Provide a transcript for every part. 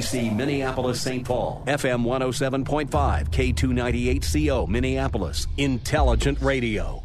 See Minneapolis, St. Paul, FM 107.5, K298CO, Minneapolis, Intelligent Radio.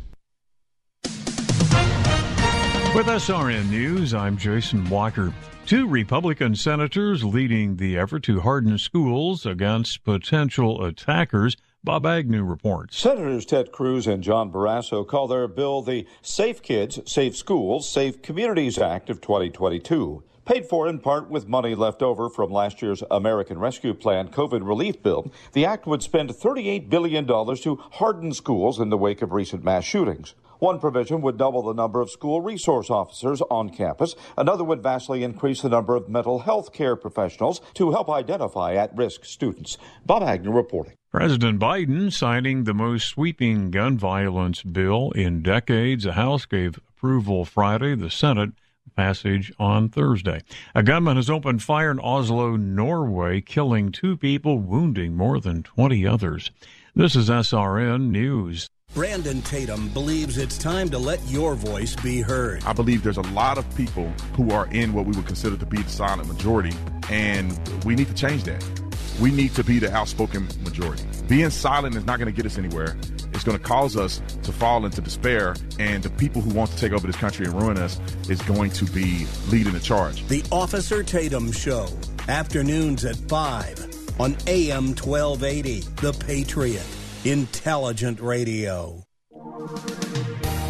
With SRN News, I'm Jason Walker. Two Republican senators leading the effort to harden schools against potential attackers. Bob Agnew reports. Senators Ted Cruz and John Barrasso call their bill the Safe Kids, Safe Schools, Safe Communities Act of 2022 paid for in part with money left over from last year's American Rescue Plan COVID relief bill. The act would spend $38 billion to harden schools in the wake of recent mass shootings. One provision would double the number of school resource officers on campus. Another would vastly increase the number of mental health care professionals to help identify at risk students. Bob Agnew reporting. President Biden signing the most sweeping gun violence bill in decades. The House gave approval Friday. The Senate passage on Thursday. A gunman has opened fire in Oslo, Norway, killing two people, wounding more than 20 others. This is SRN News. Brandon Tatum believes it's time to let your voice be heard. I believe there's a lot of people who are in what we would consider to be the silent majority, and we need to change that. We need to be the outspoken majority. Being silent is not going to get us anywhere. It's going to cause us to fall into despair, and the people who want to take over this country and ruin us is going to be leading the charge. The Officer Tatum Show, afternoons at 5 on AM 1280, The Patriot, Intelligent Radio.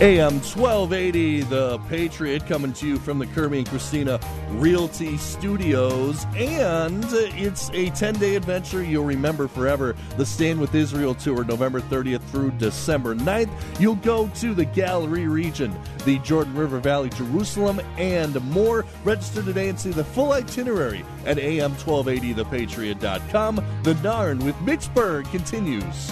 AM 1280, The Patriot, coming to you from the Kermie and Christina Realty Studios. And it's a 10 day adventure you'll remember forever. The Stand with Israel Tour, November 30th through December 9th. You'll go to the Galilee region, the Jordan River Valley, Jerusalem, and more. Register today and see the full itinerary at am1280thepatriot.com. The Narn with Mitch Berg continues.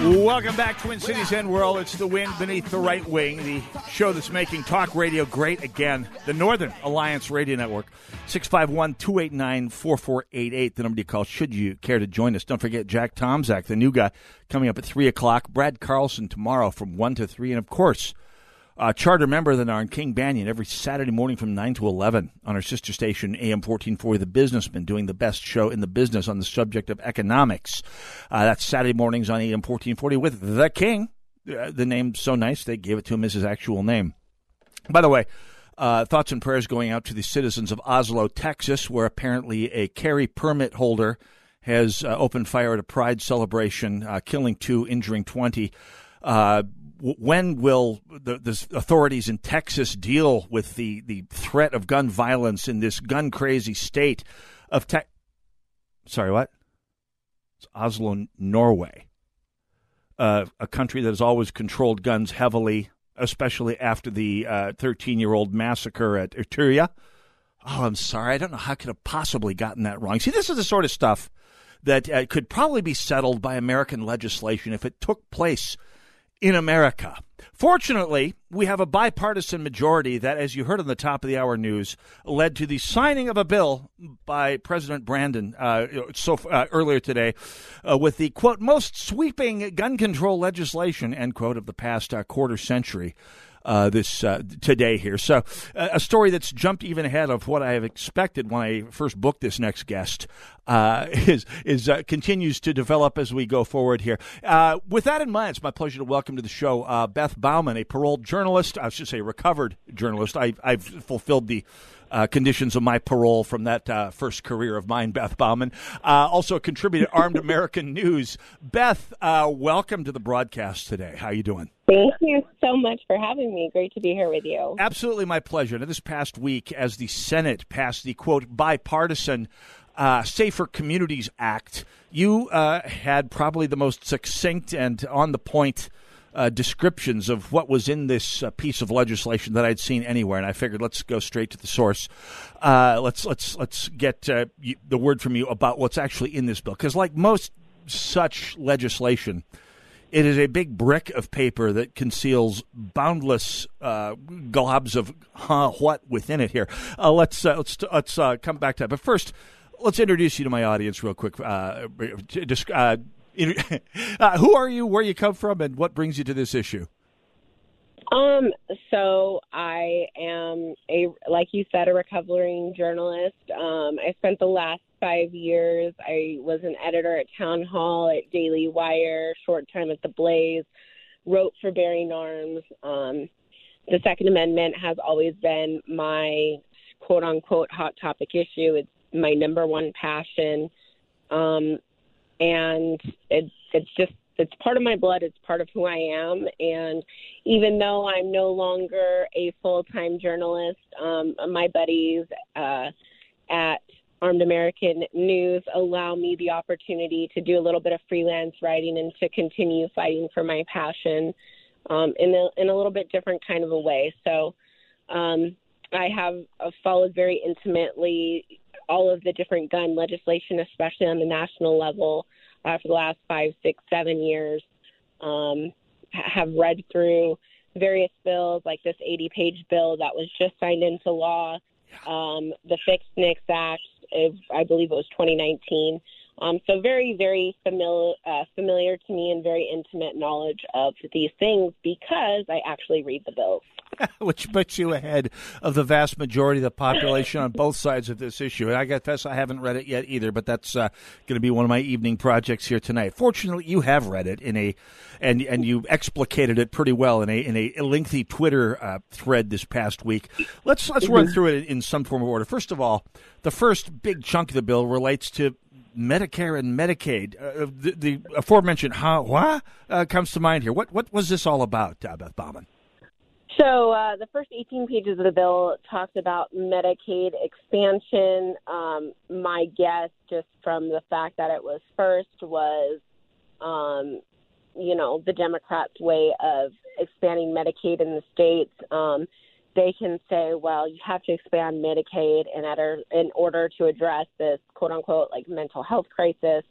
Welcome back, Twin Cities and World. It's the wind beneath the right wing, the show that's making talk radio great again. The Northern Alliance Radio Network, 651 289 4488, the number to call should you care to join us. Don't forget Jack Tomczak, the new guy, coming up at 3 o'clock. Brad Carlson tomorrow from 1 to 3. And of course, uh, charter member of the Narn, King Banaian, every Saturday morning from 9 to 11 on our sister station, AM 1440, The Businessman, doing the best show in the business on the subject of economics. Uh, that's Saturday mornings on AM 1440 with The King. Uh, the name's so nice, they gave it to him as his actual name. By the way, uh, thoughts and prayers going out to the citizens of Oslo, Texas, where apparently a carry permit holder has uh, opened fire at a pride celebration, uh, killing two, injuring 20. When will the, the, authorities in Texas deal with the, the threat of gun violence in this gun crazy state of Texas? Sorry, what? It's Oslo, Norway, uh, a country that has always controlled guns heavily, especially after the 13 uh, year old massacre at Utøya. Oh, I'm sorry. I don't know how I could have possibly gotten that wrong. See, this is the sort of stuff that uh, could probably be settled by American legislation if it took place in America. Fortunately, we have a bipartisan majority that, as you heard on the top of the hour news, led to the signing of a bill by President Brandon uh, so uh, earlier today, uh, with the quote most sweeping gun control legislation end quote of the past uh, quarter century uh, this uh, today here. So uh, a story that's jumped even ahead of what I have expected when I first booked this next guest uh, is is uh, continues to develop as we go forward here. With that in mind, it's my pleasure to welcome to the show Beth Baumann, a paroled journalist. I should say recovered journalist. I, I've fulfilled the uh, conditions of my parole from that uh, first career of mine, Beth Baumann. Uh, also a contributor Armed American News. Beth, uh, welcome to the broadcast today. How you doing? Thank you so much for having me. Great to be here with you. Absolutely my pleasure. Now, this past week, as the Senate passed the quote bipartisan uh, Safer Communities Act, you uh, had probably the most succinct and on the point uh, descriptions of what was in this uh, piece of legislation that I'd seen anywhere, and I figured let's go straight to the source. Uh, let's let's let's get uh, you, the word from you about what's actually in this bill, because like most such legislation, it is a big brick of paper that conceals boundless uh, globs of huh, what within it. Here, uh, let's let's let's come back to that, but first. Let's introduce you to my audience real quick. uh, who are you? Where you come from? And what brings you to this issue? Um, so I am a, like you said, a recovering journalist. Um, I spent the last five years. I was an editor at Town Hall, at Daily Wire, short time at The Blaze, wrote for Bearing Arms. Um, the Second Amendment has always been my quote unquote hot topic issue. It's my number one passion. Um, and it's it's just it's part of my blood. It's part of who I am. And even though I'm no longer a full time journalist, um, my buddies uh, at Armed American News allow me the opportunity to do a little bit of freelance writing and to continue fighting for my passion um, in a, in a little bit different kind of a way. So um, I have uh, followed very intimately all of the different gun legislation, especially on the national level, uh, for the last five, six, seven years. Um, have read through various bills like this 80 page bill that was just signed into law, um, the Fix NICS Act, I believe it was 2019. Um, so very, very familiar, uh, familiar to me and very intimate knowledge of these things because I actually read the bills. which puts you ahead of the vast majority of the population on both sides of this issue. And I guess I haven't read it yet either, but that's uh, going to be one of my evening projects here tonight. Fortunately, you have read it in a, and and you explicated it pretty well in a in a lengthy Twitter uh, thread this past week. Let's let's run through it in some form of order. First of all, the first big chunk of the bill relates to Medicare and Medicaid. Uh, the, the, aforementioned what uh, comes to mind here. What what was this all about, uh, Beth Baumann? So uh, the first 18 pages of the bill talks about Medicaid expansion. Um, my guess, just from the fact that it was first, was, um, you know, the Democrats' way of expanding Medicaid in the states. Um, they can say, well, you have to expand Medicaid in order, in order to address this quote unquote like mental health crisis.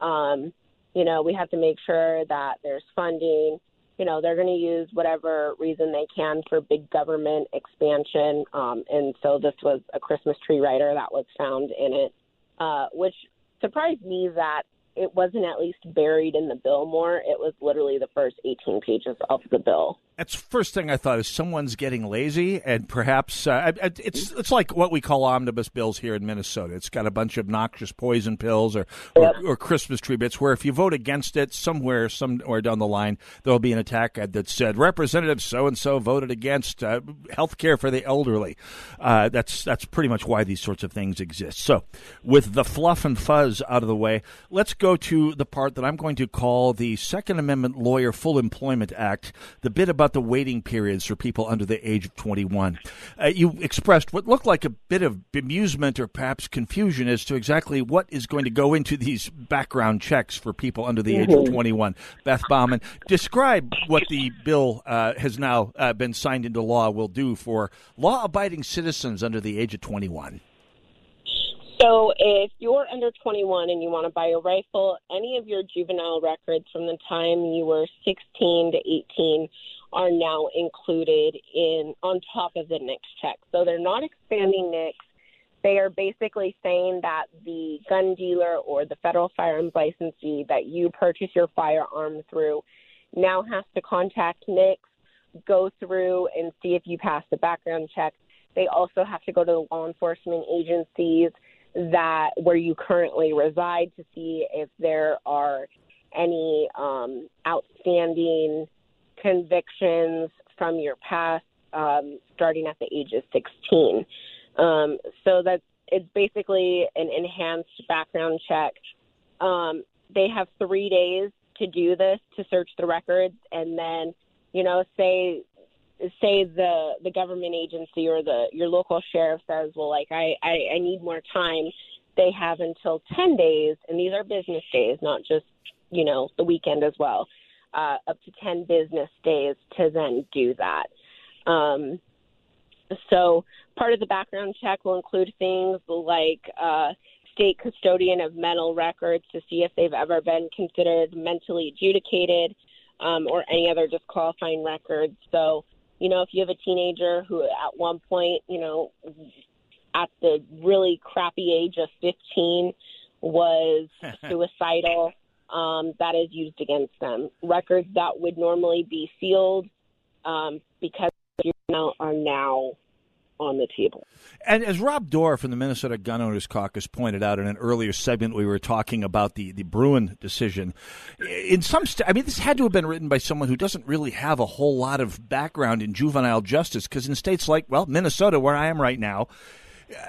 Um, you know, we have to make sure that there's funding you know, they're going to use whatever reason they can for big government expansion. Um, and so this was a Christmas tree rider that was found in it, uh, which surprised me that it wasn't at least buried in the bill more. It was literally the first 18 pages of the bill that's first thing I thought is someone's getting lazy, and perhaps uh, it's it's like what we call omnibus bills here in Minnesota. It's got a bunch of noxious poison pills or, or, or Christmas tree bits. Where if you vote against it, somewhere somewhere down the line there'll be an attack ad that said Representative so and so voted against uh, health care for the elderly. Uh, that's that's pretty much why these sorts of things exist. So, with the fluff and fuzz out of the way, let's go to the part that I'm going to call the Second Amendment Lawyer Full Employment Act. The bit about about the waiting periods for people under the age of 21. Uh, you expressed what looked like a bit of bemusement or perhaps confusion as to exactly what is going to go into these background checks for people under the age of mm-hmm. 21. Beth Baumann, describe what the bill uh, has now uh, been signed into law will do for law abiding citizens under the age of 21. So, if you're under 21 and you want to buy a rifle, any of your juvenile records from the time you were 16 to 18 are now included in on top of the NICS check. So they're not expanding NICS. They are basically saying that the gun dealer or the federal firearms licensee that you purchase your firearm through now has to contact NICS, go through and see if you pass the background check. They also have to go to the law enforcement agencies that where you currently reside to see if there are any um, outstanding convictions from your past um, starting at the age of 16. Um, so that's it's basically an enhanced background check. Um, they have three days to do this to search the records, and then you know say say the the government agency or the your local sheriff says, well, like I I, I need more time. They have until ten days, and these are business days, not just you know the weekend as well. Uh, up to ten business days to then do that. Um, so part of the background check will include things like uh, state custodian of mental records to see if they've ever been considered mentally adjudicated um, or any other disqualifying records. So, you know, if you have a teenager who at one point, you know, at the really crappy age of 15 was suicidal, um, that is used against them. Records that would normally be sealed um, because are now on the table. And as Rob Doar from the Minnesota Gun Owners Caucus pointed out in an earlier segment, we were talking about the, the Bruen decision. In some, st- I mean, this had to have been written by someone who doesn't really have a whole lot of background in juvenile justice, because in states like, well, Minnesota, where I am right now,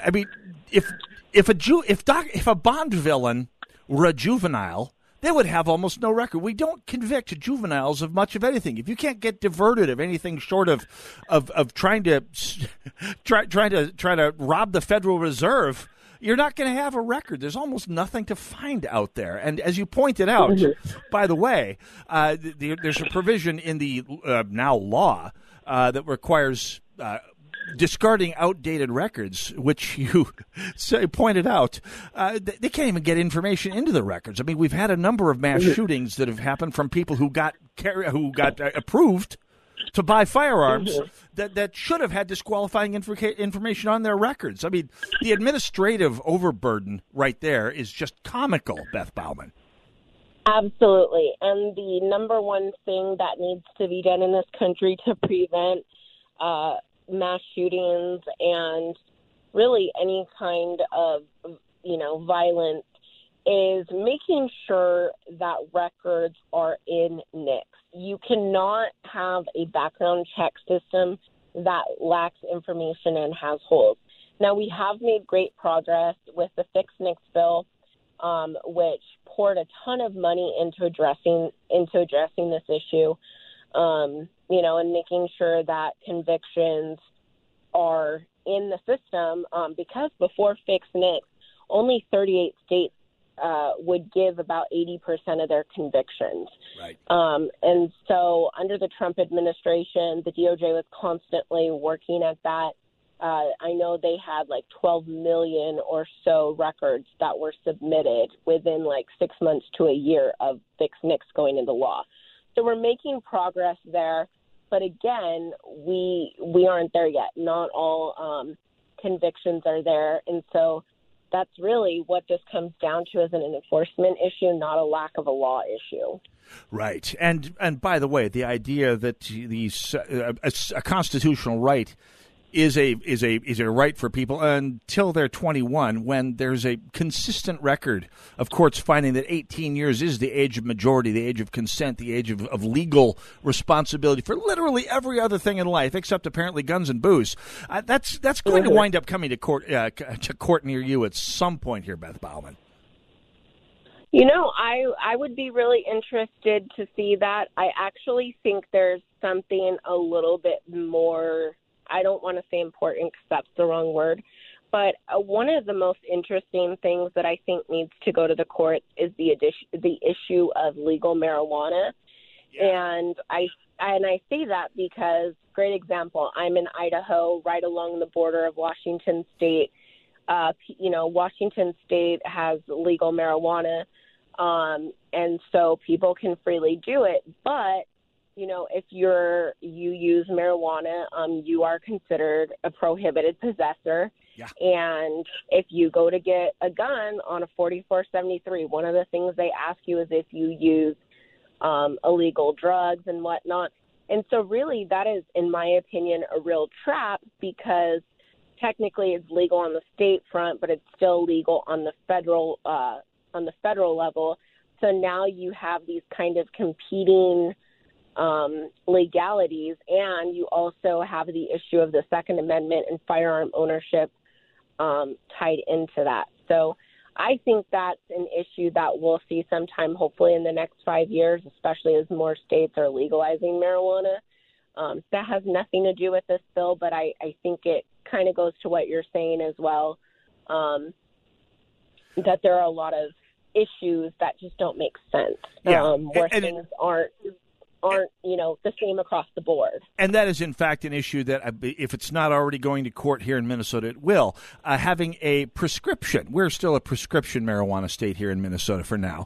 I mean, if if a if doc- if a Bond villain were a juvenile, they would have almost no record. We don't convict juveniles of much of anything. If you can't get diverted of anything short of of, of trying to try, trying to try to rob the Federal Reserve, you're not going to have a record. There's almost nothing to find out there. And as you pointed out, mm-hmm. by the way, uh, the, there's a provision in the uh, now law uh, that requires uh, discarding outdated records, which you say, pointed out, uh, they can't even get information into the records. I mean, we've had a number of mass shootings that have happened from people who got who got uh, approved to buy firearms mm-hmm. that, that should have had disqualifying inf- information on their records. I mean, the administrative overburden right there is just comical, Beth Baumann. Absolutely. And the number one thing that needs to be done in this country to prevent uh, mass shootings and really any kind of you know violence is making sure that records are in NICS. You cannot have a background check system that lacks information and has holes. Now we have made great progress with the Fix NICS bill, um, which poured a ton of money into addressing into addressing this issue um, you know, and making sure that convictions are in the system um, because before Fix NICS, only 38 states uh, would give about 80% of their convictions. Right. Um, and so, under the Trump administration, the DOJ was constantly working at that. Uh, I know they had like 12 million or so records that were submitted within like six months to a year of Fix NICS going into law. So we're making progress there, but again, we we aren't there yet. Not all um, convictions are there, and so that's really what this comes down to as an enforcement issue, not a lack of a law issue. Right, and and by the way, the idea that these uh, a, a constitutional right is a is a is a right for people until they're 21 when there's a consistent record of courts finding that 18 years is the age of majority the age of consent the age of, of legal responsibility for literally every other thing in life except apparently guns and booze uh, that's that's going to wind up coming to court uh, to court near you at some point here Beth Baumann you know, I I would be really interested to see that. I actually think there's something a little bit more I don't want to say important because that's the wrong word. But uh, one of the most interesting things that I think needs to go to the courts is the addition, the issue of legal marijuana. Yeah. And I and I say that because great example. I'm in Idaho, right along the border of Washington State. Uh, you know, Washington State has legal marijuana, um, and so people can freely do it. But you know, if you're you use marijuana, um, you are considered a prohibited possessor. Yeah. And if you go to get a gun on a 4473, one of the things they ask you is if you use um, illegal drugs and whatnot. And so, really, that is, in my opinion, a real trap because technically it's legal on the state front, but it's still legal on the federal uh, on the federal level. So now you have these kind of competing um, legalities, and you also have the issue of the Second Amendment and firearm ownership um, tied into that. So I think that's an issue that we'll see sometime, hopefully in the next five years, especially as more states are legalizing marijuana. Um, that has nothing to do with this bill, but I, I think it kind of goes to what you're saying as well. Um, that there are a lot of issues that just don't make sense. Yeah. Um, where And- and- things aren't aren't you know the same across the board. And that is, in fact, an issue that, uh, if it's not already going to court here in Minnesota, it will. Uh, having a prescription. We're still a prescription marijuana state here in Minnesota for now,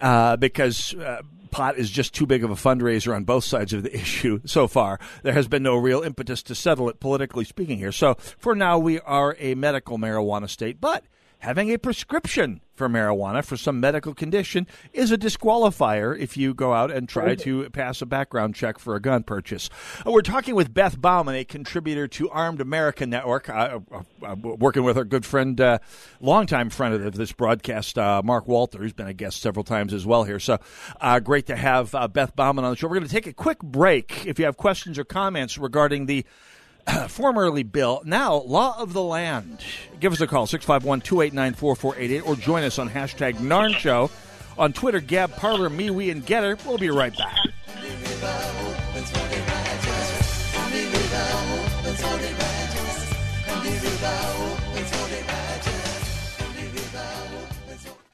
uh, because. Uh, Pot is just too big of a fundraiser on both sides of the issue so far. There has been no real impetus to settle it politically speaking here. So for now, we are a medical marijuana state. But having a prescription for marijuana for some medical condition is a disqualifier if you go out and try to pass a background check for a gun purchase. Uh, We're talking with Beth Baumann, a contributor to Armed America Network, uh, uh, uh, working with our good friend, uh, longtime friend of this broadcast, uh, Mark Walter, who's been a guest several times as well here. So uh, great to have uh, Beth Baumann on the show. We're going to take a quick break. If you have questions or comments regarding the formerly Bill, now Law of the Land. Give us a call, 651 289 4488, or join us on hashtag Narn Show on Twitter, Gab, Parler, MeWe, and Gettr. We'll be right back.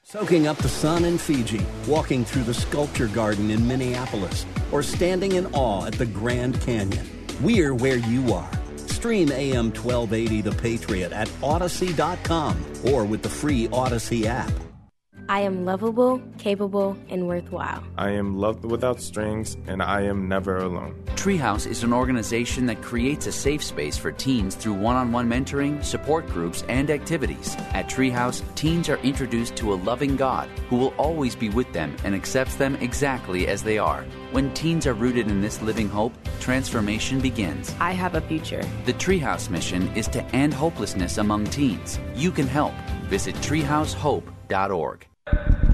Soaking up the sun in Fiji, walking through the sculpture garden in Minneapolis, or standing in awe at the Grand Canyon. We're where you are. Stream AM 1280 The Patriot at Audacy.com or with the free Audacy app. I am lovable, capable, and worthwhile. I am loved without strings, and I am never alone. Treehouse is an organization that creates a safe space for teens through one on one mentoring, support groups, and activities. At Treehouse, teens are introduced to a loving God who will always be with them and accepts them exactly as they are. When teens are rooted in this living hope, transformation begins. I have a future. The Treehouse mission is to end hopelessness among teens. You can help. Visit treehousehope.org.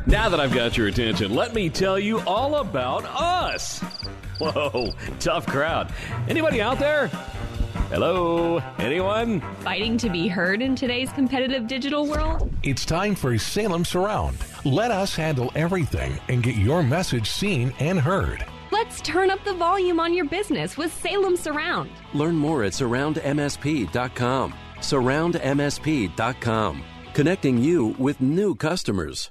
Now that I've got your attention, let me tell you all about us. Whoa, tough crowd. Anybody out there? Hello? Anyone? Fighting to be heard in today's competitive digital world? It's time for Salem Surround. Let us handle everything and get your message seen and heard. Let's turn up the volume on your business with Salem Surround. Learn more at surroundmsp.com. Surroundmsp.com. Connecting you with new customers.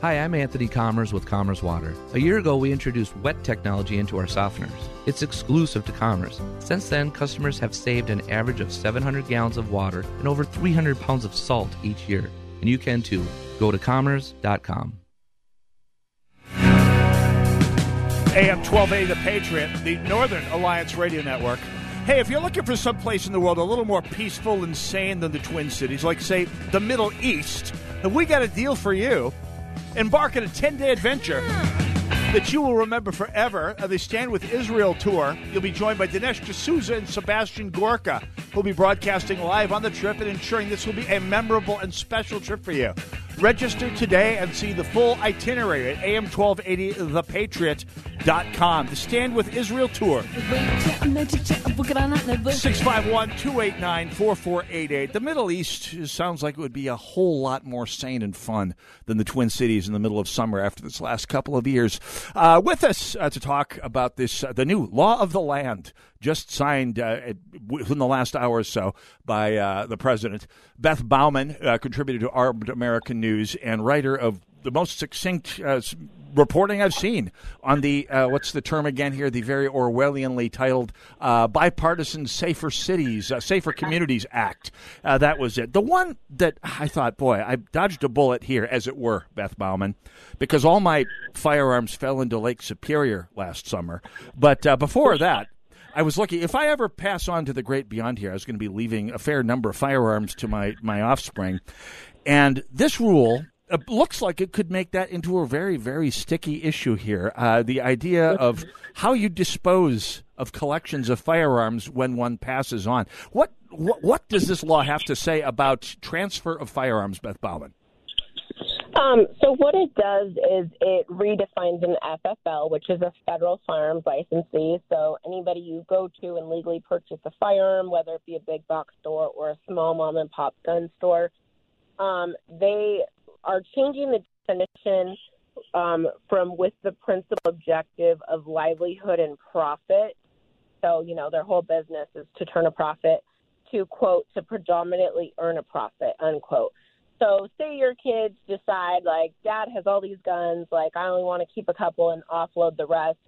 Hi, I'm Anthony Commerce with Commerce Water. A year ago, we introduced wet technology into our softeners. It's exclusive to Commerce. Since then, customers have saved an average of 700 gallons of water and over 300 pounds of salt each year. And you can too. Go to commerce.com. AM 12A The Patriot, the Northern Alliance Radio Network. Hey, if you're looking for some place in the world a little more peaceful and sane than the Twin Cities, like, say, the Middle East, we got a deal for you. Embark on a 10 day adventure that you will remember forever. Uh, the Stand with Israel tour. You'll be joined by Dinesh D'Souza and Sebastian Gorka. who'll be broadcasting live on the trip and ensuring this will be a memorable and special trip for you. Register today and see the full itinerary at am1280thepatriot.com. The Stand with Israel Tour. 651 289 4488. The Middle East sounds like it would be a whole lot more sane and fun than the Twin Cities in the middle of summer after this last couple of years. Uh, with us uh, to talk about this, uh, the new law of the land just signed uh, within the last hour or so by uh, the president. Beth Baumann, uh, contributor to Armed American News and writer of the most succinct uh, reporting I've seen on the uh, what's the term again here? The very Orwellianly titled uh, "Bipartisan Safer Cities, uh, Safer Communities Act." Uh, that was it. The one that I thought, boy, I dodged a bullet here, as it were, Beth Baumann, because all my firearms fell into Lake Superior last summer. But uh, before that. I was lucky. If I ever pass on to the great beyond here, I was going to be leaving a fair number of firearms to my, my offspring. And this rule it looks like it could make that into a very, very sticky issue here. Uh, the idea of how you dispose of collections of firearms when one passes on. What, what, what does this law have to say about transfer of firearms, Beth Baumann? Um, so what it does is it redefines an FFL, which is a federal firearms licensee. So anybody you go to and legally purchase a firearm, whether it be a big box store or a small mom and pop gun store, um, they are changing the definition um, from with the principal objective of livelihood and profit. So, you know, their whole business is to turn a profit to quote, to predominantly earn a profit, unquote. So, say your kids decide, like, dad has all these guns, like, I only want to keep a couple and offload the rest.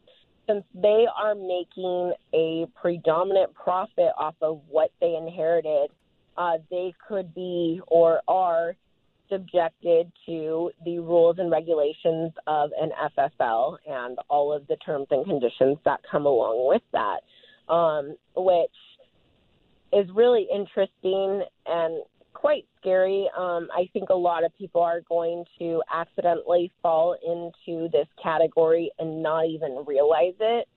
Since they are making a predominant profit off of what they inherited, uh, they could be or are subjected to the rules and regulations of an FFL and all of the terms and conditions that come along with that, um, which is really interesting and quite scary. Um, I think a lot of people are going to accidentally fall into this category and not even realize it.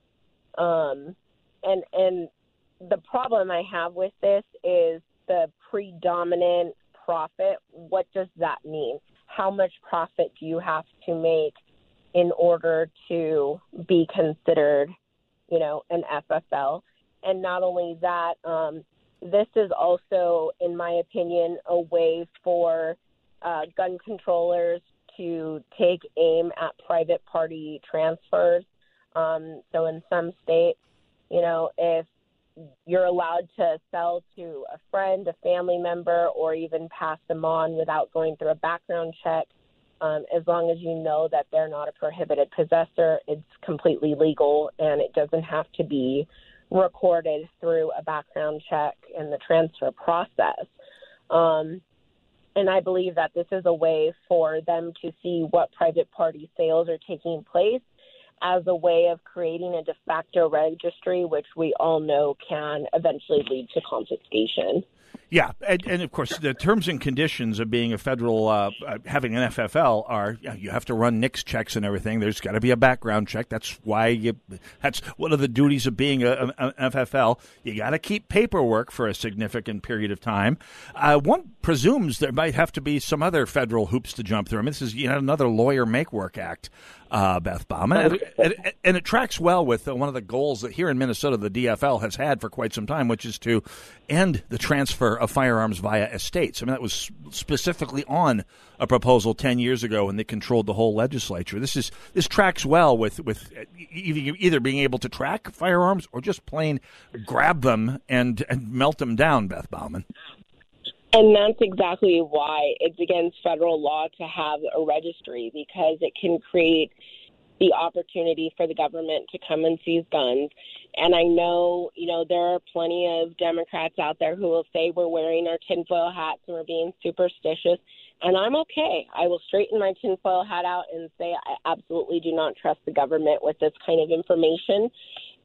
Um, and and the problem I have with this is the predominant profit, what does that mean? How much profit do you have to make in order to be considered, you know, an FFL? And not only that, um, this is also, in my opinion, a way for uh, gun controllers to take aim at private party transfers. Um, so in some states, you know, if you're allowed to sell to a friend, a family member, or even pass them on without going through a background check. Um, as long as you know that they're not a prohibited possessor, it's completely legal and it doesn't have to be recorded through a background check in the transfer process. Um, and I believe that this is a way for them to see what private party sales are taking place as a way of creating a de facto registry, which we all know can eventually lead to confiscation. Yeah, and, and, of course, the terms and conditions of being a federal, uh, uh having an FFL are you, know, you have to run NICS checks and everything. There's got to be a background check. That's why you. That's one of the duties of being a, a, FFL. You got to keep paperwork for a significant period of time. Uh, one presumes there might have to be some other federal hoops to jump through. I mean, this is you know another lawyer make work act uh, Beth Baumann. And, and, and, it tracks well with uh, one of the goals that here in Minnesota the DFL has had for quite some time, which is to end the transfer of firearms via estates. I mean, that was specifically on a proposal 10 years ago and they controlled the whole legislature. This is this tracks well with, with either being able to track firearms or just plain grab them and, and melt them down, Beth Baumann. And that's exactly why it's against federal law to have a registry because it can create the opportunity for the government to come and seize guns. And I know, you know, there are plenty of Democrats out there who will say we're wearing our tinfoil hats and we're being superstitious. And I'm okay. I will straighten my tinfoil hat out and say I absolutely do not trust the government with this kind of information.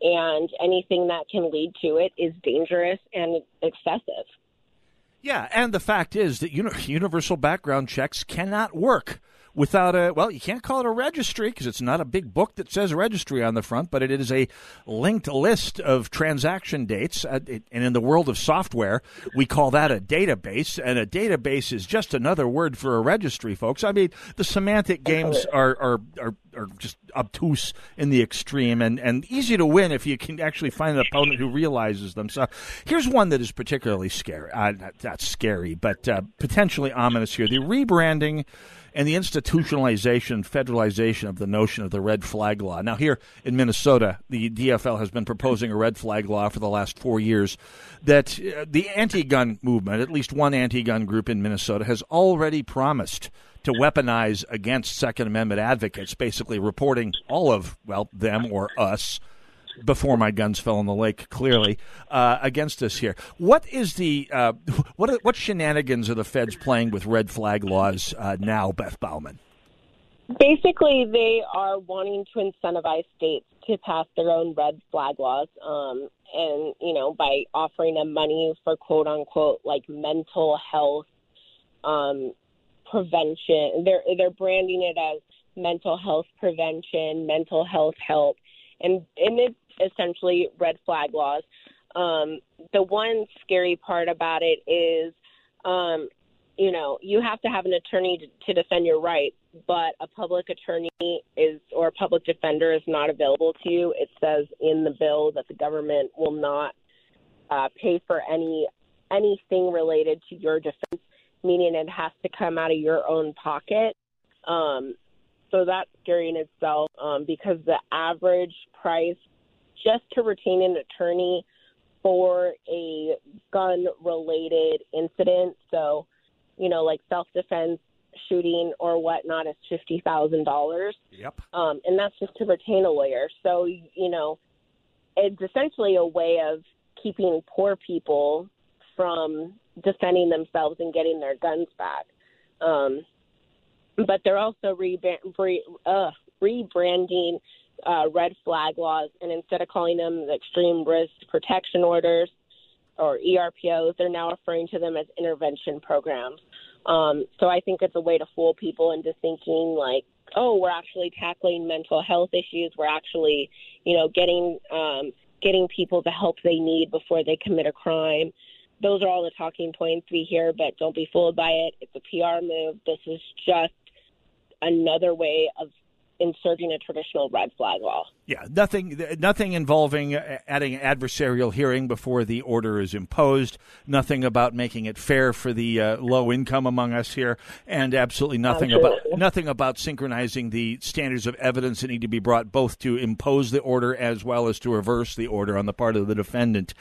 And anything that can lead to it is dangerous and excessive. Yeah, and the fact is that universal background checks cannot work without a well, you can't call it a registry because it's not a big book that says registry on the front, but it is a linked list of transaction dates. Uh, and in the world of software, we call that a database, and a database is just another word for a registry, folks. I mean, the semantic games are are are, are just obtuse in the extreme and, and easy to win if you can actually find an opponent who realizes them. So here's one that is particularly scary. Uh, not, not scary, but uh, potentially ominous here. The rebranding and the institutionalization, federalization of the notion of the red flag law. Now, here in Minnesota, the DFL has been proposing a red flag law for the last four years that uh, the anti gun movement, at least one anti gun group in Minnesota, has already promised to weaponize against Second Amendment advocates, basically reporting all of, well, them or us before my guns fell in the lake, clearly, uh, against us here. What is the uh, what what shenanigans are the feds playing with red flag laws uh, now, Beth Baumann? Basically, they are wanting to incentivize states to pass their own red flag laws, um, and you know by offering them money for quote unquote like mental health um, prevention. They're they're branding it as mental health prevention, mental health help, and and it's essentially red flag laws. Um, the one scary part about it is, um, you know, you have to have an attorney to, to defend your rights, but a public attorney is or a public defender is not available to you. It says in the bill that the government will not uh, pay for any anything related to your defense, meaning it has to come out of your own pocket. Um, so that's scary in itself um, because the average price just to retain an attorney for a gun related incident. So, you know, like self defense, shooting, or whatnot is fifty thousand dollars. Yep. Um, and that's just to retain a lawyer. So, you know, it's essentially a way of keeping poor people from defending themselves and getting their guns back. Um, but they're also re- re- uh, rebranding uh, red flag laws, and instead of calling them the extreme risk protection orders or ERPOs, they're now referring to them as intervention programs. Um, so I think it's a way to fool people into thinking like, oh, we're actually tackling mental health issues. We're actually, you know, getting um, getting people the help they need before they commit a crime. Those are all the talking points we hear, but don't be fooled by it. It's a PR move. This is just another way of inserting a traditional red flag law. Yeah, nothing, nothing involving adding adversarial hearing before the order is imposed. Nothing about making it fair for the uh, low income among us here, and absolutely nothing about nothing about synchronizing the standards of evidence that need to be brought both to impose the order as well as to reverse the order on the part of the defendant.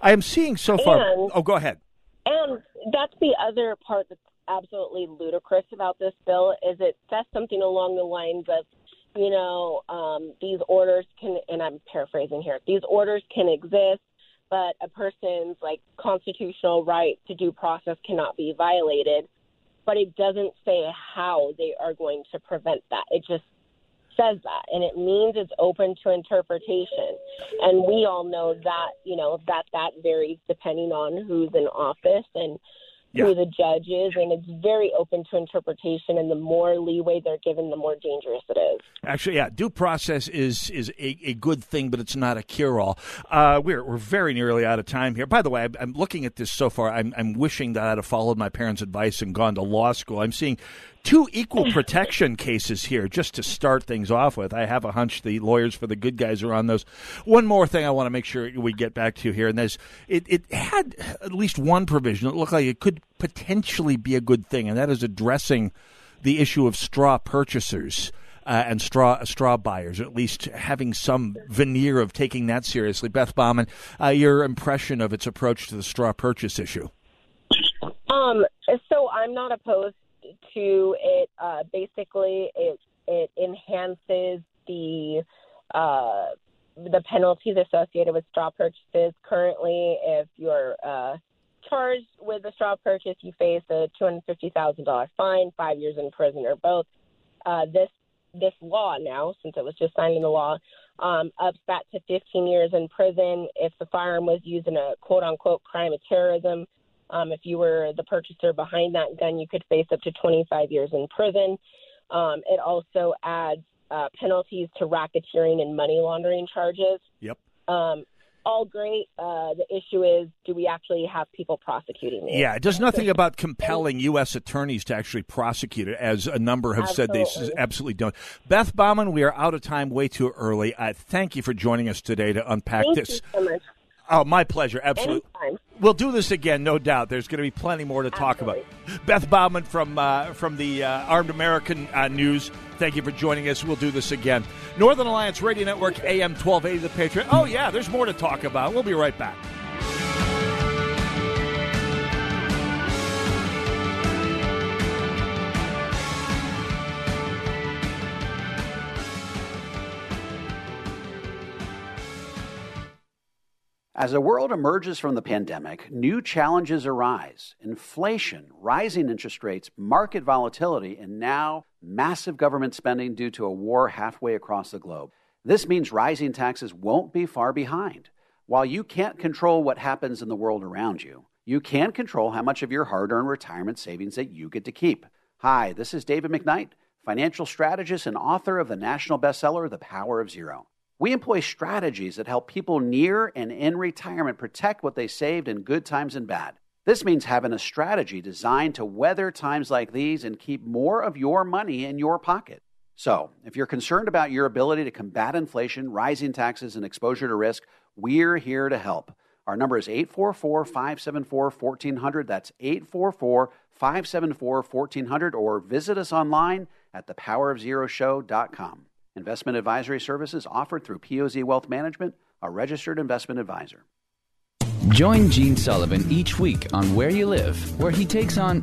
I am seeing so far. And, oh, go ahead. And that's the other part that's absolutely ludicrous about this bill is it says something along the lines of you know, um, these orders can, and I'm paraphrasing here, these orders can exist, but a person's like constitutional right to due process cannot be violated. But it doesn't say how they are going to prevent that. It just says that, and it means it's open to interpretation. And we all know that, you know, that that varies depending on who's in office and yeah. who the judge is, and it's very open to interpretation. And the more leeway they're given, the more dangerous it is. Actually, yeah, due process is is a, a good thing, but it's not a cure all. Uh, we're we're very nearly out of time here. By the way, I'm, I'm looking at this so far. I'm I'm wishing that I'd have followed my parents' advice and gone to law school. I'm seeing two equal protection cases here just to start things off with. I have a hunch the lawyers for the good guys are on those. One more thing I want to make sure we get back to here, and there's it, it had at least one provision. It looked like it could potentially be a good thing, and that is addressing the issue of straw purchasers. Uh, and straw straw buyers, or at least having some veneer of taking that seriously. Beth Baumann, uh, your impression of its approach to the straw purchase issue? Um, so I'm not opposed to it. Uh, basically, it it enhances the uh, the penalties associated with straw purchases. Currently, if you're uh, charged with a straw purchase, you face a two hundred fifty thousand dollar fine, five years in prison, or both. Uh, this this law now, since it was just signed into law, um, ups that to 15 years in prison if the firearm was used in a quote unquote crime of terrorism. Um, if you were the purchaser behind that gun, you could face up to 25 years in prison. Um, it also adds uh, penalties to racketeering and money laundering charges. Yep. Um, all great. Uh, the issue is, do we actually have people prosecuting these? Yeah, it does nothing about compelling U.S. attorneys to actually prosecute it, as a number have said they Absolutely. absolutely don't. Beth Baumann, we are out of time way too early. I thank you for joining us today to unpack Thank this. you so much. Oh, my pleasure. Absolutely. Anytime. We'll do this again, no doubt. There's going to be plenty more to talk about. Beth Baumann from uh, from the uh, Armed American uh, News. Thank you for joining us. We'll do this again. Northern Alliance Radio Network, AM 1280, The Patriot. Oh, yeah, there's more to talk about. We'll be right back. As the world emerges from the pandemic, new challenges arise inflation, rising interest rates, market volatility, and now massive government spending due to a war halfway across the globe. This means rising taxes won't be far behind. While you can't control what happens in the world around you, you can control how much of your hard earned retirement savings that you get to keep. Hi, this is David McKnight, financial strategist and author of the national bestseller, The Power of Zero. We employ strategies that help people near and in retirement protect what they saved in good times and bad. This means having a strategy designed to weather times like these and keep more of your money in your pocket. So, if you're concerned about your ability to combat inflation, rising taxes, and exposure to risk, we're here to help. Our number is 844 574 1400. That's 844 574 1400, or visit us online at thepowerofzeroshow.com. Investment advisory services offered through POZ Wealth Management, a registered investment advisor. Join Gene Sullivan each week on Where You Live, where he takes on.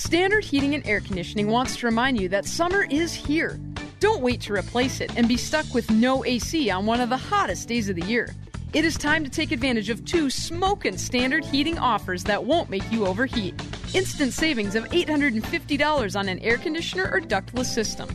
Standard Heating and Air Conditioning wants to remind you that summer is here. Don't wait to replace it and be stuck with no AC on one of the hottest days of the year. It is time to take advantage of two smokin' standard heating offers that won't make you overheat. Instant savings of $850 on an air conditioner or ductless system.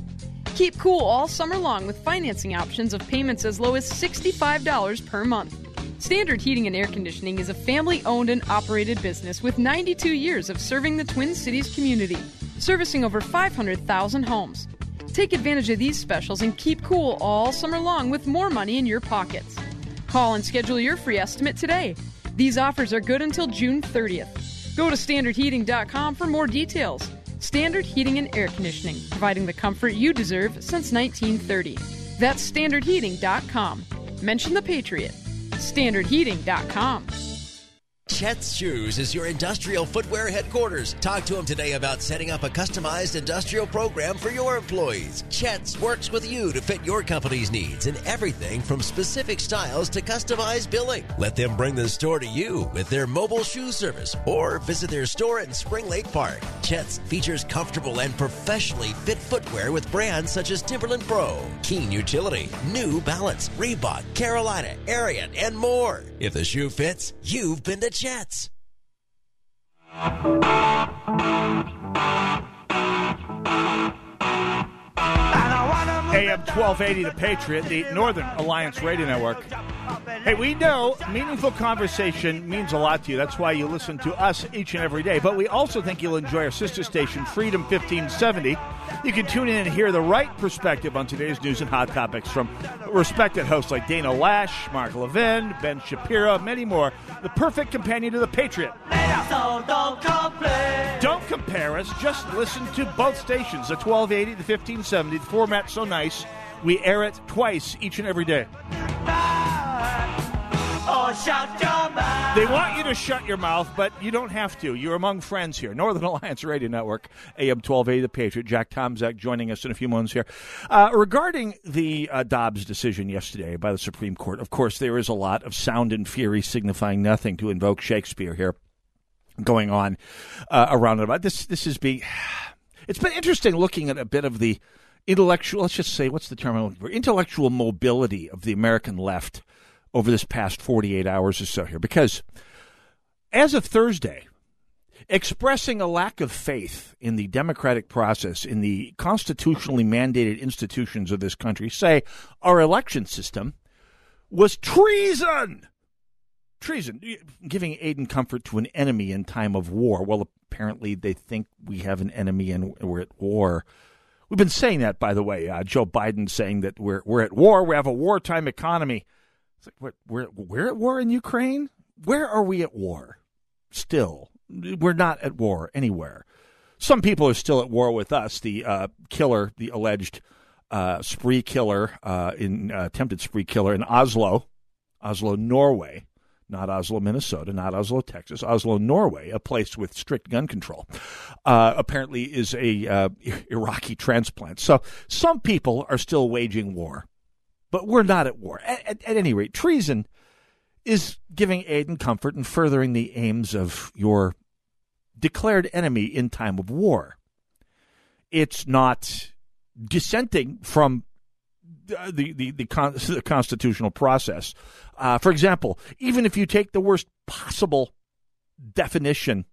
Keep cool all summer long with financing options of payments as low as $65 per month. Standard Heating and Air Conditioning is a family owned and operated business with 92 years of serving the Twin Cities community, servicing over 500,000 homes. Take advantage of these specials and keep cool all summer long with more money in your pockets. Call and schedule your free estimate today. These offers are good until June 30th. Go to standardheating.com for more details. Standard Heating and Air Conditioning, providing the comfort you deserve since 1930. That's standardheating.com. Mention the Patriot. Standardheating.com. Chet's Shoes is your industrial footwear headquarters. Talk to him today about setting up a customized industrial program for your employees. Chet's works with you to fit your company's needs in everything from specific styles to customized billing. Let them bring the store to you with their mobile shoe service or visit their store in Spring Lake Park. Chet's features comfortable and professionally fit footwear with brands such as Timberland Pro, Keen Utility, New Balance, Reebok, Carolina, Ariat, and more. If the shoe fits, you've been to Chet's. AM 1280, The Patriot, the Northern Alliance Radio Network. Hey, we know meaningful conversation means a lot to you. That's why you listen to us each and every day. But we also think you'll enjoy our sister station, Freedom 1570. You can tune in and hear the right perspective on today's news and hot topics from respected hosts like Dana Lash, Mark Levin, Ben Shapiro, many more. The perfect companion to The Patriot. Don't compare us. Just listen to both stations, the 1280, the 1570. The format's so nice. We air it twice each and every day. They want you to shut your mouth, but you don't have to. You're among friends here. Northern Alliance Radio Network, AM 12A, The Patriot. Jack Tomczak joining us in a few moments here. Uh, regarding the uh, Dobbs decision yesterday by the Supreme Court, of course, there is a lot of sound and fury signifying nothing to invoke Shakespeare here going on uh, around about this. This is being. It's been interesting looking at a bit of the intellectual, let's just say, what's the term? Intellectual mobility of the American left over this past 48 hours or so here. Because as of Thursday, expressing a lack of faith in the democratic process, in the constitutionally mandated institutions of this country, say our election system, was treason. Treason. Giving aid and comfort to an enemy in time of war. Well, apparently they think we have an enemy and we're at war. We've been saying that, by the way. Uh, Joe Biden saying that we're we're at war. We have a wartime economy. It's like what, we're we're at war in Ukraine. Where are we at war? Still, we're not at war anywhere. Some people are still at war with us. The uh, killer, the alleged uh, spree killer, uh, in uh, attempted spree killer in Oslo, Oslo, Norway, not Oslo, Minnesota, not Oslo, Texas, Oslo, Norway, a place with strict gun control, uh, apparently is a uh, Iraqi transplant. So some people are still waging war, but we're not at war. At, at, at any rate, treason is giving aid and comfort and furthering the aims of your declared enemy in time of war. It's not dissenting from the the the, con- the constitutional process. Uh, for example, even if you take the worst possible definition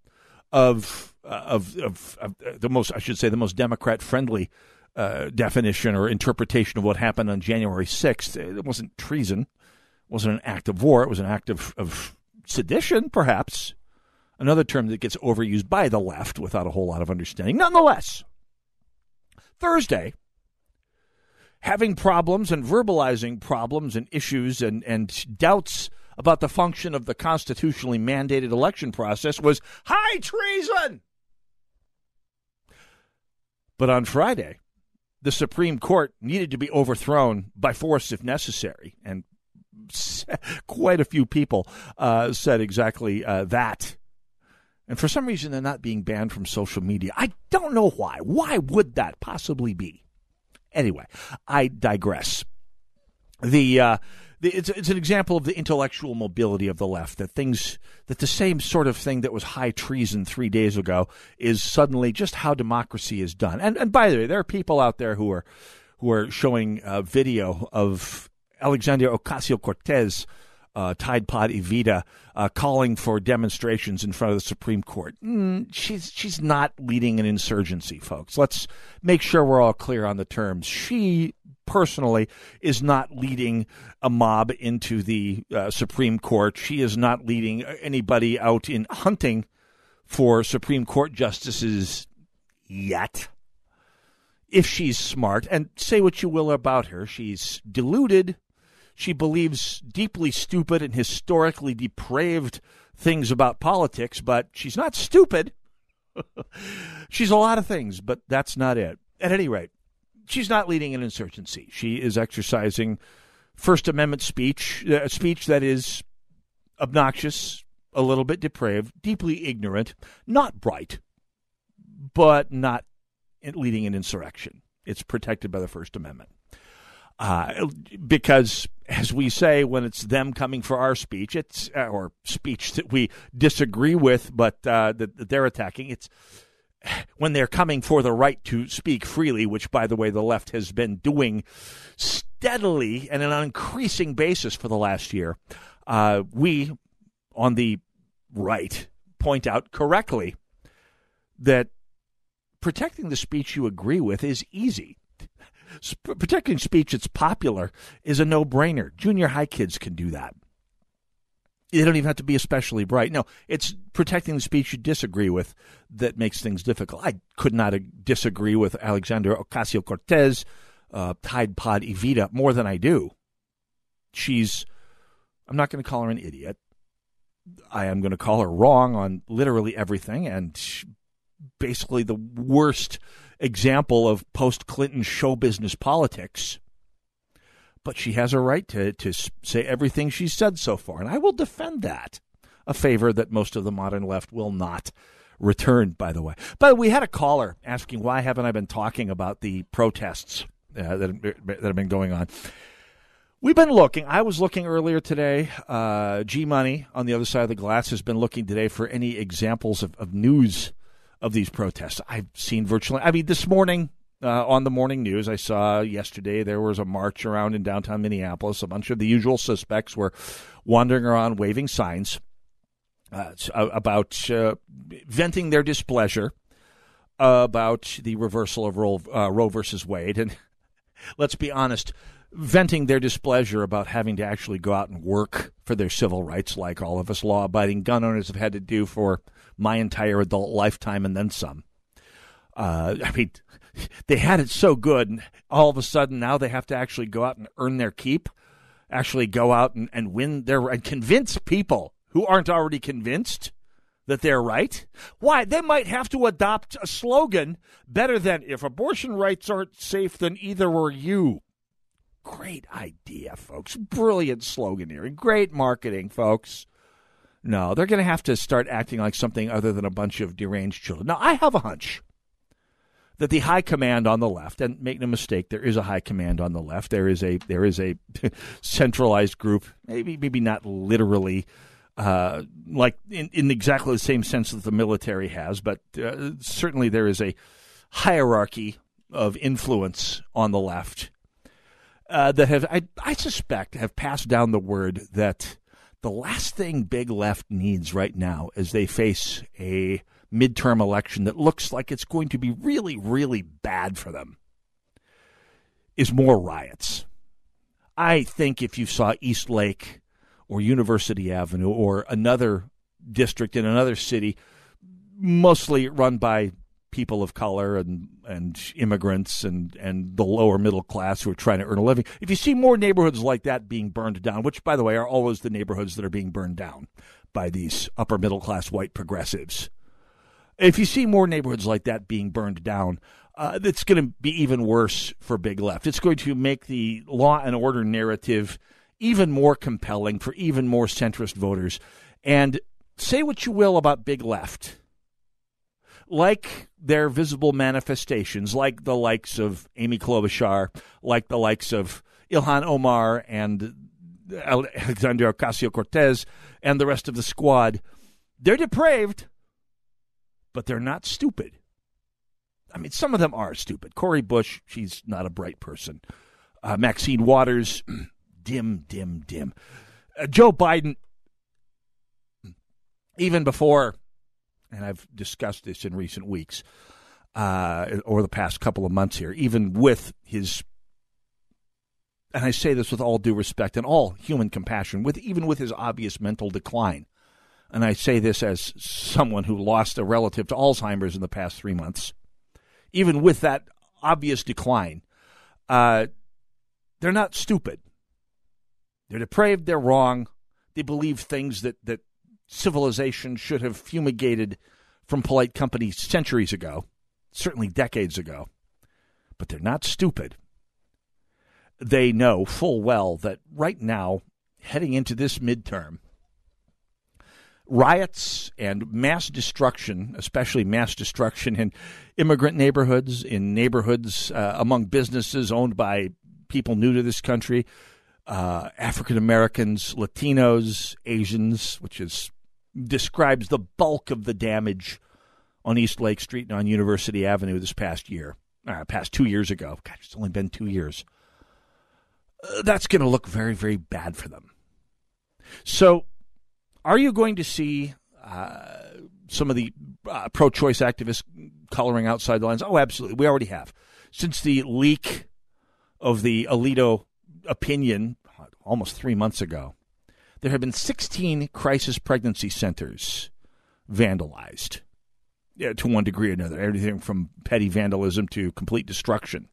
of uh, of, of, of the most, I should say, the most Democrat friendly uh, definition or interpretation of what happened on January sixth, it wasn't treason, it wasn't an act of war, it was an act of, of sedition, perhaps. Another term that gets overused by the left without a whole lot of understanding. Nonetheless, Thursday, having problems and verbalizing problems and issues and, and doubts about the function of the constitutionally mandated election process was high treason. But on Friday, the Supreme Court needed to be overthrown by force if necessary. And quite a few people uh, said exactly uh, that and for some reason, they're not being banned from social media. I don't know why. Why would that possibly be? Anyway, I digress. The, uh, it's, it's an example of the intellectual mobility of the left that things that the same sort of thing that was high treason three days ago is suddenly just how democracy is done. And and by the way, there are people out there who are who are showing a video of Alexandria Ocasio Cortez uh, Tide Pod Evita uh, calling for demonstrations in front of the Supreme Court. Mm, she's she's not leading an insurgency, folks. Let's make sure we're all clear on the terms. She personally is not leading a mob into the uh, Supreme Court. She is not leading anybody out in hunting for Supreme Court justices yet. If she's smart, and say what you will about her, she's deluded she believes deeply stupid and historically depraved things about politics, but she's not stupid. she's a lot of things, but that's not it. At any rate, she's not leading an insurgency. She is exercising First Amendment speech, a uh, speech that is obnoxious, a little bit depraved, deeply ignorant, not bright, but not leading an insurrection. It's protected by the First Amendment. Uh, because, as we say, when it's them coming for our speech, it's uh, or speech that we disagree with, but uh, that, that they're attacking. It's when they're coming for the right to speak freely, which, by the way, the left has been doing steadily and on an increasing basis for the last year. Uh, we, on the right, point out correctly that protecting the speech you agree with is easy protecting speech that's popular is a no brainer. Junior high kids can do that. They don't even have to be especially bright. No, it's protecting the speech you disagree with that makes things difficult. I could not disagree with Alexandra Ocasio Cortez, uh, Tide Pod Evita more than I do. She's, I'm not going to call her an idiot. I am going to call her wrong on literally everything and basically the worst example of post Clinton show business politics. But she has a right to, to say everything she's said so far, and I will defend that. A favor that most of the modern left will not return, by the way. But we had a caller asking, why haven't I been talking about the protests uh, that, that have been going on? We've been looking. I was looking earlier today. Uh, G Money on the other side of the glass has been looking today for any examples of, of news of these protests. I've seen virtually, I mean, this morning, uh, on the morning news. I saw yesterday there was a march around in downtown Minneapolis. A bunch of the usual suspects were wandering around waving signs uh, about uh, venting their displeasure about the reversal of Roe, uh, Roe versus Wade. And let's be honest, venting their displeasure about having to actually go out and work for their civil rights, like all of us law abiding gun owners have had to do for my entire adult lifetime and then some. Uh, I mean, they had it so good, and all of a sudden now they have to actually go out and earn their keep, actually go out and, and win their and convince people who aren't already convinced that they're right. Why? They might have to adopt a slogan better than if abortion rights aren't safe, then either are you. Great idea, folks. Brilliant sloganeering. Great marketing, folks. No, they're going to have to start acting like something other than a bunch of deranged children. Now, I have a hunch that the high command on the left, and make no mistake, there is a high command on the left. There is a there is a centralized group, maybe maybe not literally uh, like in, in exactly the same sense that the military has, but uh, certainly there is a hierarchy of influence on the left uh, that have, I, I suspect, have passed down the word that the last thing big left needs right now as they face a midterm election that looks like it's going to be really, really bad for them is more riots. I think if you saw East Lake or University Avenue or another district in another city, mostly run by people of color and, and immigrants and, and the lower middle class who are trying to earn a living. If you see more neighborhoods like that being burned down, which, by the way, are always the neighborhoods that are being burned down by these upper middle class white progressives, if you see more neighborhoods like that being burned down, uh, it's going to be even worse for Big Left. It's going to make the law and order narrative even more compelling for even more centrist voters. And say what you will about Big Left. Like their visible manifestations, like the likes of Amy Klobuchar, like the likes of Ilhan Omar and Alexandria Ocasio Cortez and the rest of the squad, they're depraved, but they're not stupid. I mean, some of them are stupid. Cori Bush, she's not a bright person. Uh, Maxine Waters, dim, dim, dim. Uh, Joe Biden, even before, and I've discussed this in recent weeks, uh, or the past couple of months here, even with his, and I say this with all due respect and all human compassion, with even with his obvious mental decline, and I say this as someone who lost a relative to Alzheimer's in the past three months, even with that obvious decline, uh, they're not stupid. They're depraved, they're wrong. They believe things that, that civilization should have fumigated from polite company centuries ago, certainly decades ago. But they're not stupid. They know full well that right now, heading into this midterm, riots and mass destruction, especially mass destruction in immigrant neighborhoods, in neighborhoods uh, among businesses owned by people new to this country, uh, African Americans, Latinos, Asians, which is describes the bulk of the damage on East Lake Street and on University Avenue this past year, uh, past two years ago. God, it's only been two years. Uh, that's going to look very, very bad for them. So, are you going to see uh, some of the uh, pro choice activists coloring outside the lines? Oh, absolutely. We already have. Since the leak of the Alito opinion almost three months ago, there have been 16 crisis pregnancy centers vandalized yeah, to one degree or another, everything from petty vandalism to complete destruction.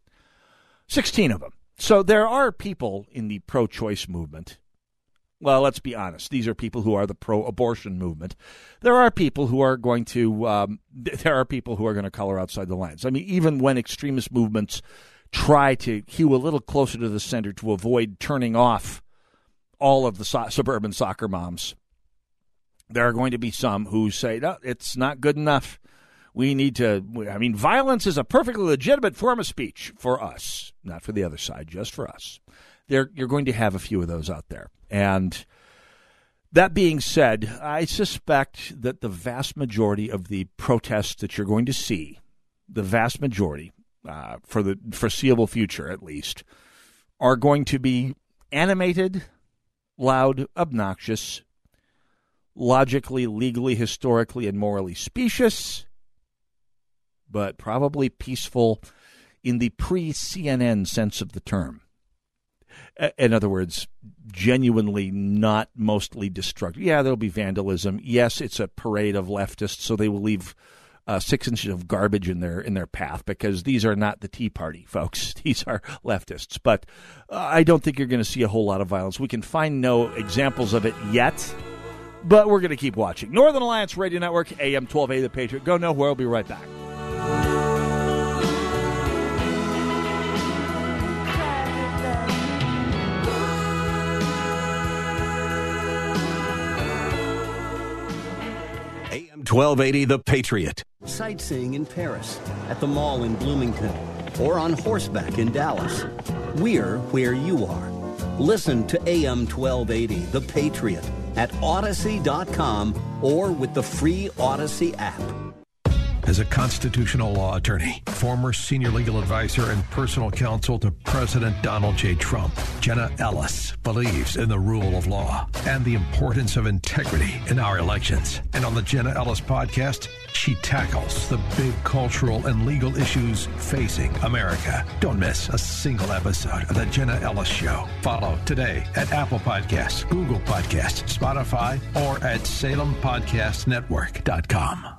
16 of them. So there are people in the pro choice movement. Well, let's be honest. These are people who are the pro abortion movement. There are people who are going to, um, there are people who are going to color outside the lines. I mean, even when extremist movements try to hew a little closer to the center to avoid turning off all of the so- suburban soccer moms. There are going to be some who say, no, it's not good enough. We need to, I mean, violence is a perfectly legitimate form of speech for us, not for the other side, just for us. There, you're going to have a few of those out there. And that being said, I suspect that the vast majority of the protests that you're going to see, the vast majority, uh, for the foreseeable future, at least, are going to be animated, loud, obnoxious, logically, legally, historically, and morally specious, but probably peaceful in the pre CNN sense of the term. In other words, genuinely not mostly destructive. Yeah, there'll be vandalism. Yes, it's a parade of leftists, so they will leave uh, six inches of garbage in their in their path because these are not the Tea Party folks. These are leftists. But uh, I don't think you're going to see a whole lot of violence. We can find no examples of it yet, but we're going to keep watching. Northern Alliance Radio Network, AM 12A, The Patriot. Go nowhere. We'll be right back. 1280 The Patriot. Sightseeing in Paris, at the mall in Bloomington, or on horseback in Dallas. We're where you are. Listen to AM 1280 The Patriot at Audacy.com or with the free Audacy app. As a constitutional law attorney, former senior legal advisor, and personal counsel to President Donald J. Trump, Jenna Ellis believes in the rule of law and the importance of integrity in our elections. And on the Jenna Ellis podcast, she tackles the big cultural and legal issues facing America. Don't miss a single episode of the Jenna Ellis Show. Follow today at Apple Podcasts, Google Podcasts, Spotify, or at SalemPodcastNetwork.com.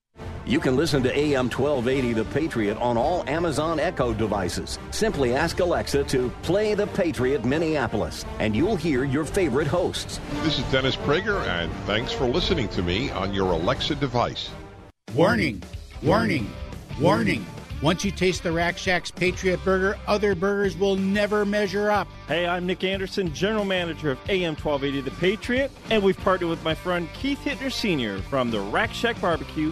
You can listen to AM 1280 The Patriot on all Amazon Echo devices. Simply ask Alexa to play The Patriot Minneapolis, and you'll hear your favorite hosts. This is Dennis Prager, and thanks for listening to me on your Alexa device. Warning, warning, warning. Once you taste the Rack Shack's Patriot Burger, other burgers will never measure up. Hey, I'm Nick Anderson, General Manager of AM 1280 The Patriot, and we've partnered with my friend Keith Hittner Sr. from the Rack Shack Barbecue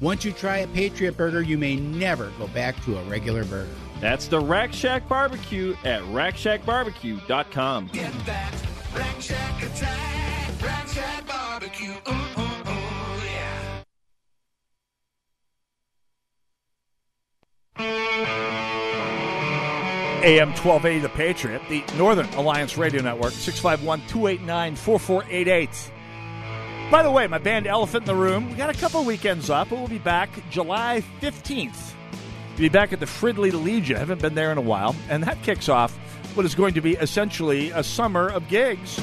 Once you try a Patriot Burger, you may never go back to a regular burger. That's the Rack Shack Barbecue at RackShackBarbecue.com. Get that Rack Shack attack. Rack Shack Barbecue. Ooh, ooh, ooh, yeah. AM 1280 The Patriot, the Northern Alliance Radio Network, 651 289 4488. By the way, my band Elephant in the Room, we got a couple weekends up, but we'll be back July 15th. We'll be back at the Fridley Legion. I haven't been there in a while. And that kicks off what is going to be essentially a summer of gigs.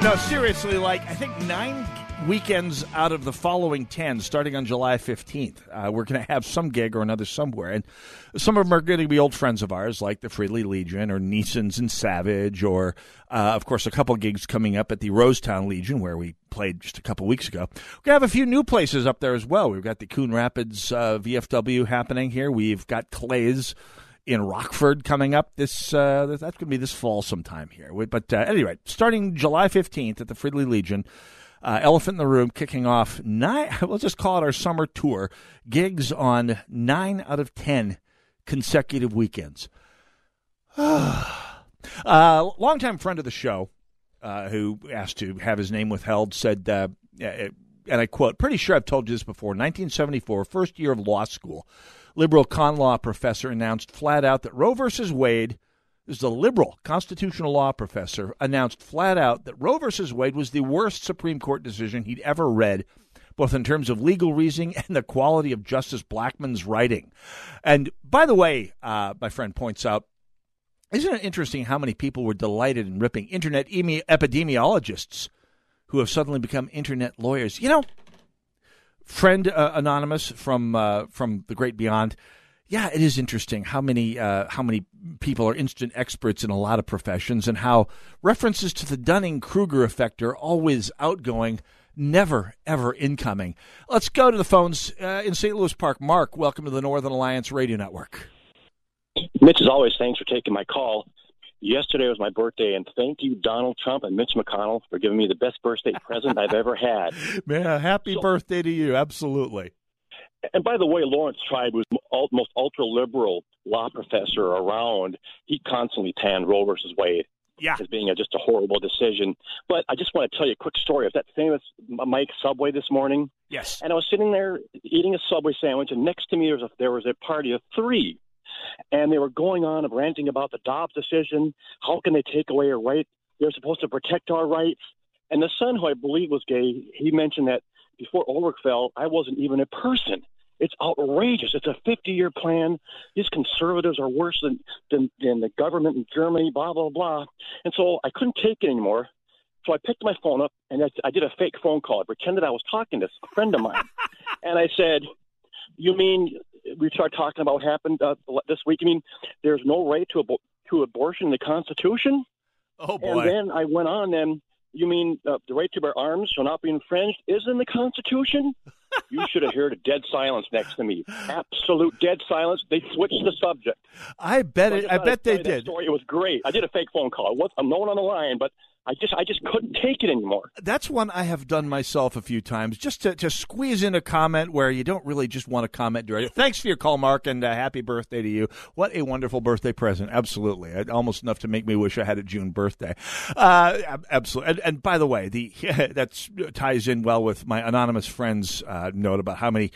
No, seriously, like, I think nine weekends out of the following 10, starting on July 15th, uh, we're going to have some gig or another somewhere. And some of them are going to be old friends of ours, like the Fridley Legion or Neisen's and Savage, or, uh, of course, a couple gigs coming up at the Rosetown Legion, where we played just a couple weeks ago. We're going to have a few new places up there as well. We've got the Coon Rapids uh, VFW happening here. We've got Clay's in Rockford coming up this uh, that's going to be this fall sometime here. But uh, anyway, starting July 15th at the Fridley Legion, Uh, Elephant in the Room kicking off nine, we'll just call it our summer tour, gigs on nine out of 10 consecutive weekends. uh, longtime friend of the show, uh, who asked to have his name withheld, said, uh, and I quote, pretty sure I've told you this before, 1974, first year of law school, liberal con law professor announced flat out that Roe versus Wade is a liberal constitutional law professor, announced flat out that Roe versus Wade was the worst Supreme Court decision he'd ever read, both in terms of legal reasoning and the quality of Justice Blackmun's writing. And by the way, uh, my friend points out, isn't it interesting how many people were delighted in ripping internet epidemiologists who have suddenly become internet lawyers? You know, friend uh, anonymous from uh, from the great beyond yeah, it is interesting how many uh, how many people are instant experts in a lot of professions, and how references to the Dunning Kruger effect are always outgoing, never ever incoming. Let's go to the phones uh, in St. Louis Park. Mark, welcome to the Northern Alliance Radio Network. Mitch, as always, thanks for taking my call. Yesterday was my birthday, and thank you, Donald Trump and Mitch McConnell, for giving me the best birthday present I've ever had. Man, happy so, birthday to you! Absolutely. And by the way, Laurence Tribe was the most ultra liberal law professor around. He constantly panned Roe versus Wade yeah. as being a, just a horrible decision. But I just want to tell you a quick story of that famous Mike Subway this morning. Yes. And I was sitting there eating a Subway sandwich, and next to me there was a, there was a party of three, and they were going on and ranting about the Dobbs decision. How can they take away our right? They're supposed to protect our rights. And the son, who I believe was gay, he mentioned that before Obergefell, I wasn't even a person. It's outrageous. It's a 50 year plan. These conservatives are worse than, than, than the government in Germany, blah, blah, blah. And so I couldn't take it anymore. So I picked my phone up and I, I did a fake phone call. I pretended I was talking to a friend of mine. and I said, You mean we start talking about what happened uh, this week? You mean there's no right to, abo- to abortion in the Constitution? Oh, boy. And then I went on and you mean uh, the right to bear arms shall not be infringed is in the Constitution? you should have heard a dead silence next to me. Absolute dead silence. They switched the subject. I bet it. I, I bet they did. Story. It was great. I did a fake phone call. I'm no one on the line, but I just I just couldn't take it anymore. That's one I have done myself a few times, just to, to squeeze in a comment where you don't really just want to comment directly. Thanks for your call, Mark, and uh, happy birthday to you. What a wonderful birthday present! Absolutely, almost enough to make me wish I had a June birthday. Uh, absolutely, and, and, by the way, the that ties in well with my anonymous friend's uh, note about how many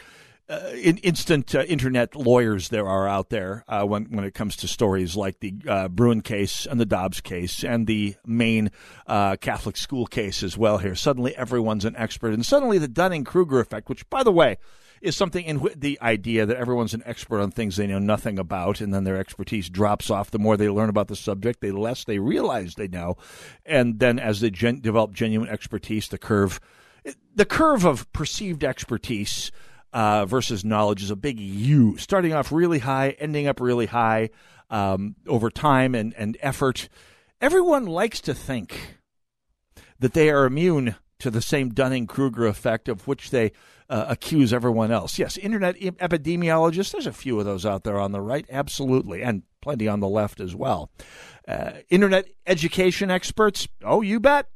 uh, in, instant uh, internet lawyers there are out there uh, when when it comes to stories like the uh, Bruen case and the Dobbs case and the Maine uh, Catholic school case as well. Here, suddenly everyone's an expert, and suddenly the Dunning Kruger effect, which, by the way, is something in wh- the idea that everyone's an expert on things they know nothing about, and then their expertise drops off. The more they learn about the subject, the less they realize they know, and then as they gen- develop genuine expertise, the curve, the curve of perceived expertise uh, versus knowledge is a big U, starting off really high, ending up really high um, over time and, and effort. Everyone likes to think that they are immune to the same Dunning Kruger effect of which they uh, accuse everyone else. Yes, internet epidemiologists, there's a few of those out there on the right, absolutely, and plenty on the left as well. Uh, internet education experts, oh, you bet.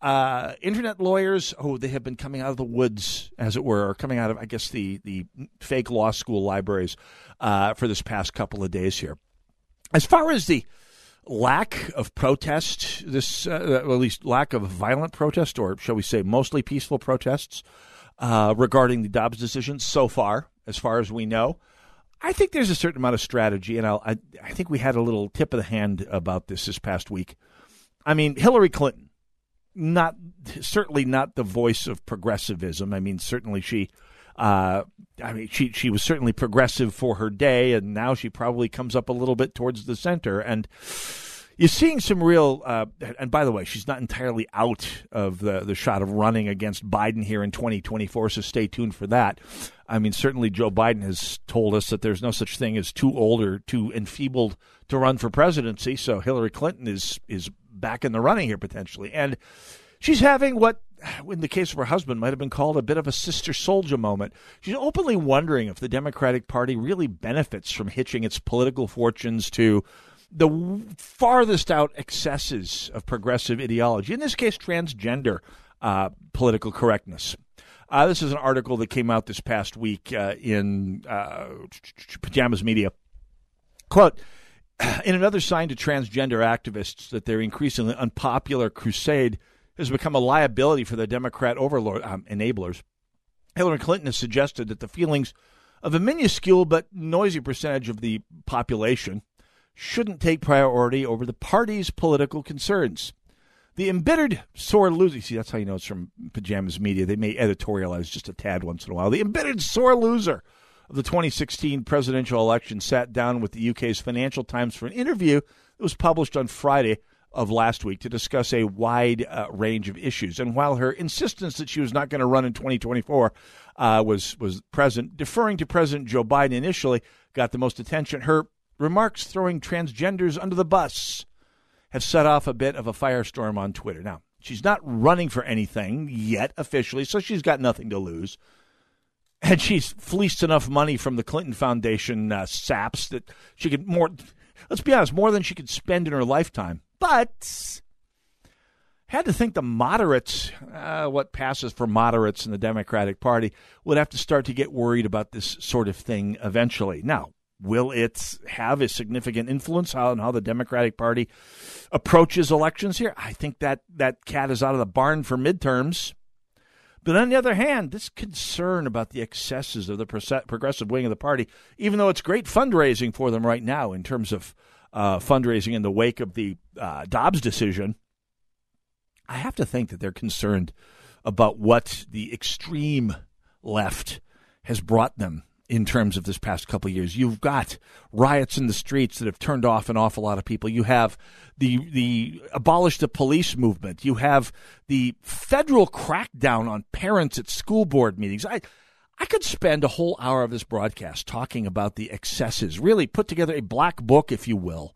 Uh, internet lawyers, oh, they have been coming out of the woods, as it were, or coming out of, I guess, the, the fake law school libraries uh, for this past couple of days here. As far as the lack of protest, this, uh, at least lack of violent protest, or shall we say, mostly peaceful protests uh, regarding the Dobbs decision so far, as far as we know. I think there's a certain amount of strategy, and I'll, I, I think we had a little tip of the hand about this this past week. I mean, Hillary Clinton not certainly not the voice of progressivism. I mean, certainly she. Uh, I mean, she she was certainly progressive for her day, and now she probably comes up a little bit towards the center. And you're seeing some real. Uh, and by the way, she's not entirely out of the the shot of running against Biden here in 2024. So stay tuned for that. I mean, certainly Joe Biden has told us that there's no such thing as too old or too enfeebled to run for presidency. So Hillary Clinton is is back in the running here potentially. And she's having what, in the case of her husband, might have been called a bit of a Sister Souljah moment. She's openly wondering if the Democratic Party really benefits from hitching its political fortunes to the farthest out excesses of progressive ideology. In this case, transgender uh, political correctness. Uh, this is an article that came out this past week uh, in uh, Pajamas Media. Quote In another sign to transgender activists that their increasingly unpopular crusade has become a liability for the Democrat overlord um, enablers, Hillary Clinton has suggested that the feelings of a minuscule but noisy percentage of the population shouldn't take priority over the party's political concerns. The embittered sore loser. See, that's how you know it's from Pajamas Media. They may editorialize just a tad once in a while. The embittered sore loser of the 2016 presidential election sat down with the UK's Financial Times for an interview that was published on Friday of last week to discuss a wide uh, range of issues. And while her insistence that she was not going to run in 2024 uh, was was present, deferring to President Joe Biden initially got the most attention. Her remarks throwing transgenders under the bus have set off a bit of a firestorm on Twitter. Now, she's not running for anything yet officially, so she's got nothing to lose. And she's fleeced enough money from the Clinton Foundation uh, saps that she could more, let's be honest, more than she could spend in her lifetime. But had to think the moderates, uh, what passes for moderates in the Democratic Party, would have to start to get worried about this sort of thing eventually. Now, Will it have a significant influence on how the Democratic Party approaches elections here? I think that that cat is out of the barn for midterms. But on the other hand, this concern about the excesses of the progressive wing of the party, even though it's great fundraising for them right now in terms of uh, fundraising in the wake of the uh, Dobbs decision, I have to think that they're concerned about what the extreme left has brought them in terms of this past couple of years. You've got riots in the streets that have turned off an awful lot of people. You have the the abolish the police movement. You have the federal crackdown on parents at school board meetings. I I could spend a whole hour of this broadcast talking about the excesses, really put together a black book, if you will,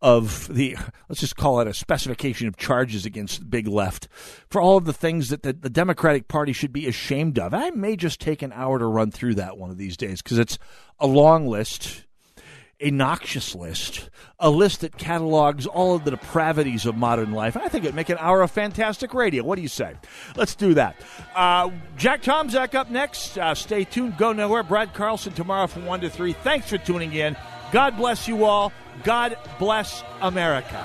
of the let's just call it a specification of charges against the big left for all of the things that the, the Democratic Party should be ashamed of. I may just take an hour to run through that one of these days because it's a long list, a noxious list, a list that catalogs all of the depravities of modern life. I think it'd make an hour of fantastic radio. What do you say? Let's do that. Uh, Jack Tomczak up next. Uh, stay tuned. Go nowhere. Brad Carlson tomorrow from 1 to 3. Thanks for tuning in. God bless you all. God bless America.